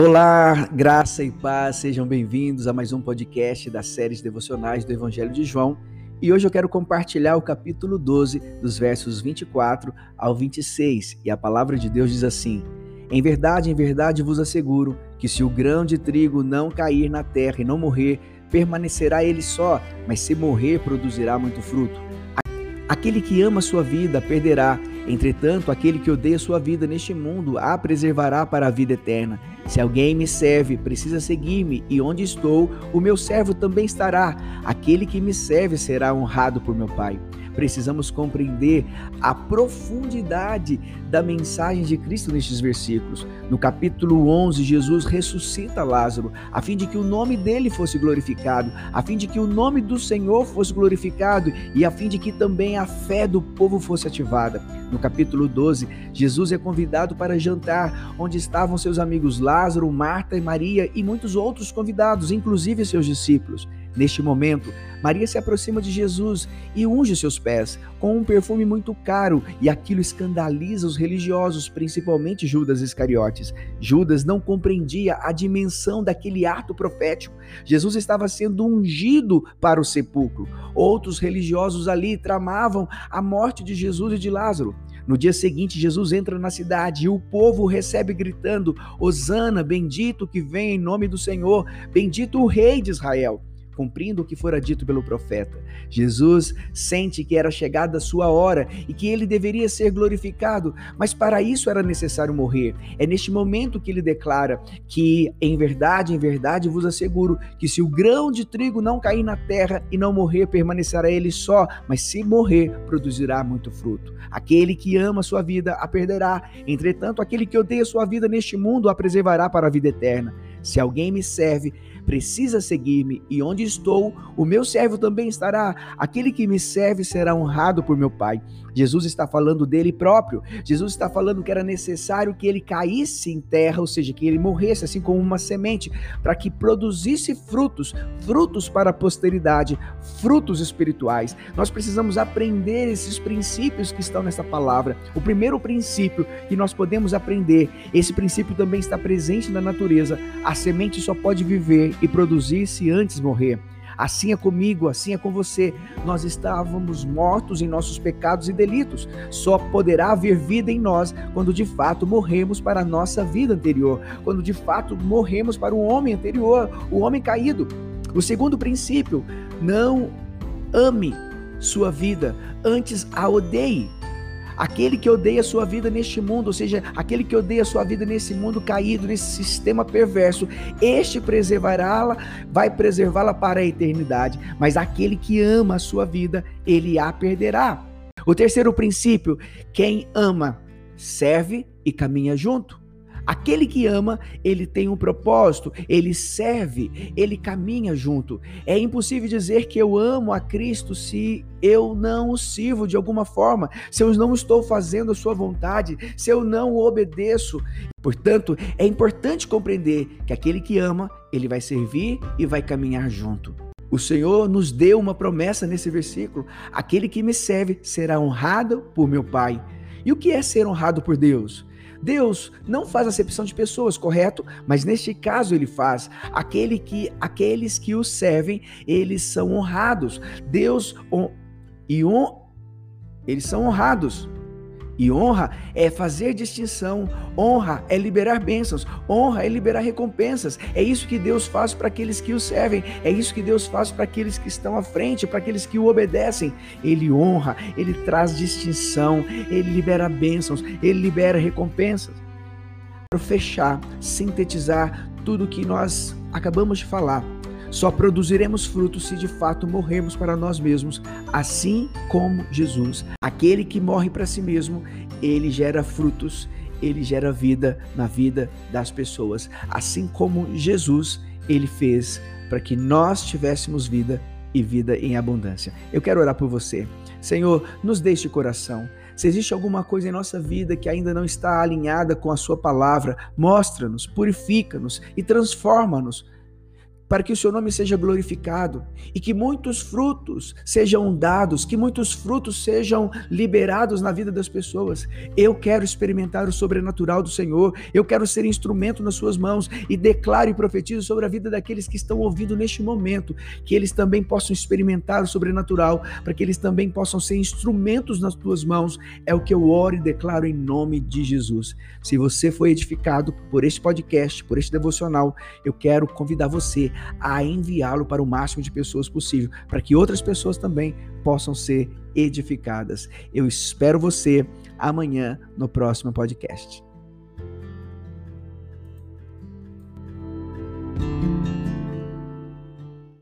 Olá, graça e paz, sejam bem-vindos a mais um podcast das séries devocionais do Evangelho de João. E hoje eu quero compartilhar o capítulo 12, dos versos 24 ao 26. E a palavra de Deus diz assim: Em verdade, em verdade vos asseguro que se o grão de trigo não cair na terra e não morrer, permanecerá ele só, mas se morrer, produzirá muito fruto. Aquele que ama sua vida perderá, entretanto, aquele que odeia sua vida neste mundo a preservará para a vida eterna. Se alguém me serve, precisa seguir-me, e onde estou, o meu servo também estará. Aquele que me serve será honrado por meu Pai precisamos compreender a profundidade da mensagem de Cristo nestes versículos. No capítulo 11, Jesus ressuscita Lázaro, a fim de que o nome dele fosse glorificado, a fim de que o nome do Senhor fosse glorificado e a fim de que também a fé do povo fosse ativada. No capítulo 12, Jesus é convidado para jantar, onde estavam seus amigos Lázaro, Marta e Maria e muitos outros convidados, inclusive seus discípulos. Neste momento, Maria se aproxima de Jesus e unge seus pés com um perfume muito caro, e aquilo escandaliza os religiosos, principalmente Judas Iscariotes. Judas não compreendia a dimensão daquele ato profético. Jesus estava sendo ungido para o sepulcro. Outros religiosos ali tramavam a morte de Jesus e de Lázaro. No dia seguinte, Jesus entra na cidade e o povo recebe gritando: Hosana, bendito que vem em nome do Senhor, bendito o Rei de Israel cumprindo o que fora dito pelo profeta. Jesus sente que era chegada a sua hora e que ele deveria ser glorificado, mas para isso era necessário morrer. É neste momento que ele declara que, em verdade, em verdade vos asseguro que se o grão de trigo não cair na terra e não morrer, permanecerá ele só, mas se morrer, produzirá muito fruto. Aquele que ama sua vida a perderá, entretanto, aquele que odeia sua vida neste mundo a preservará para a vida eterna. Se alguém me serve, precisa seguir-me, e onde estou, o meu servo também estará. Aquele que me serve será honrado por meu Pai. Jesus está falando dele próprio. Jesus está falando que era necessário que ele caísse em terra, ou seja, que ele morresse assim como uma semente, para que produzisse frutos, frutos para a posteridade, frutos espirituais. Nós precisamos aprender esses princípios que estão nessa palavra. O primeiro princípio que nós podemos aprender, esse princípio também está presente na natureza. A semente só pode viver e produzir se antes morrer. Assim é comigo, assim é com você. Nós estávamos mortos em nossos pecados e delitos. Só poderá haver vida em nós quando de fato morremos para a nossa vida anterior, quando de fato morremos para o homem anterior, o homem caído. O segundo princípio, não ame sua vida, antes a odeie. Aquele que odeia sua vida neste mundo, ou seja, aquele que odeia sua vida nesse mundo caído, nesse sistema perverso, este preservará-la, vai preservá-la para a eternidade. Mas aquele que ama a sua vida, ele a perderá. O terceiro princípio: quem ama, serve e caminha junto. Aquele que ama, ele tem um propósito, ele serve, ele caminha junto. É impossível dizer que eu amo a Cristo se eu não o sirvo de alguma forma, se eu não estou fazendo a sua vontade, se eu não o obedeço. Portanto, é importante compreender que aquele que ama, ele vai servir e vai caminhar junto. O Senhor nos deu uma promessa nesse versículo: aquele que me serve será honrado por meu Pai. E o que é ser honrado por Deus? Deus não faz acepção de pessoas, correto? Mas neste caso ele faz. Aquele que, aqueles que o servem, eles são honrados. Deus on, e on, eles são honrados. E honra é fazer distinção, honra é liberar bênçãos, honra é liberar recompensas. É isso que Deus faz para aqueles que o servem, é isso que Deus faz para aqueles que estão à frente, para aqueles que o obedecem. Ele honra, ele traz distinção, ele libera bênçãos, ele libera recompensas. Para fechar, sintetizar tudo que nós acabamos de falar. Só produziremos frutos se de fato morrermos para nós mesmos, assim como Jesus. Aquele que morre para si mesmo, ele gera frutos, ele gera vida na vida das pessoas, assim como Jesus, ele fez para que nós tivéssemos vida e vida em abundância. Eu quero orar por você. Senhor, nos deixe coração. Se existe alguma coisa em nossa vida que ainda não está alinhada com a Sua palavra, mostra-nos, purifica-nos e transforma-nos para que o seu nome seja glorificado e que muitos frutos sejam dados, que muitos frutos sejam liberados na vida das pessoas. Eu quero experimentar o sobrenatural do Senhor, eu quero ser instrumento nas suas mãos e declaro e profetizo sobre a vida daqueles que estão ouvindo neste momento, que eles também possam experimentar o sobrenatural, para que eles também possam ser instrumentos nas tuas mãos. É o que eu oro e declaro em nome de Jesus. Se você foi edificado por este podcast, por este devocional, eu quero convidar você a enviá-lo para o máximo de pessoas possível, para que outras pessoas também possam ser edificadas. Eu espero você amanhã no próximo podcast.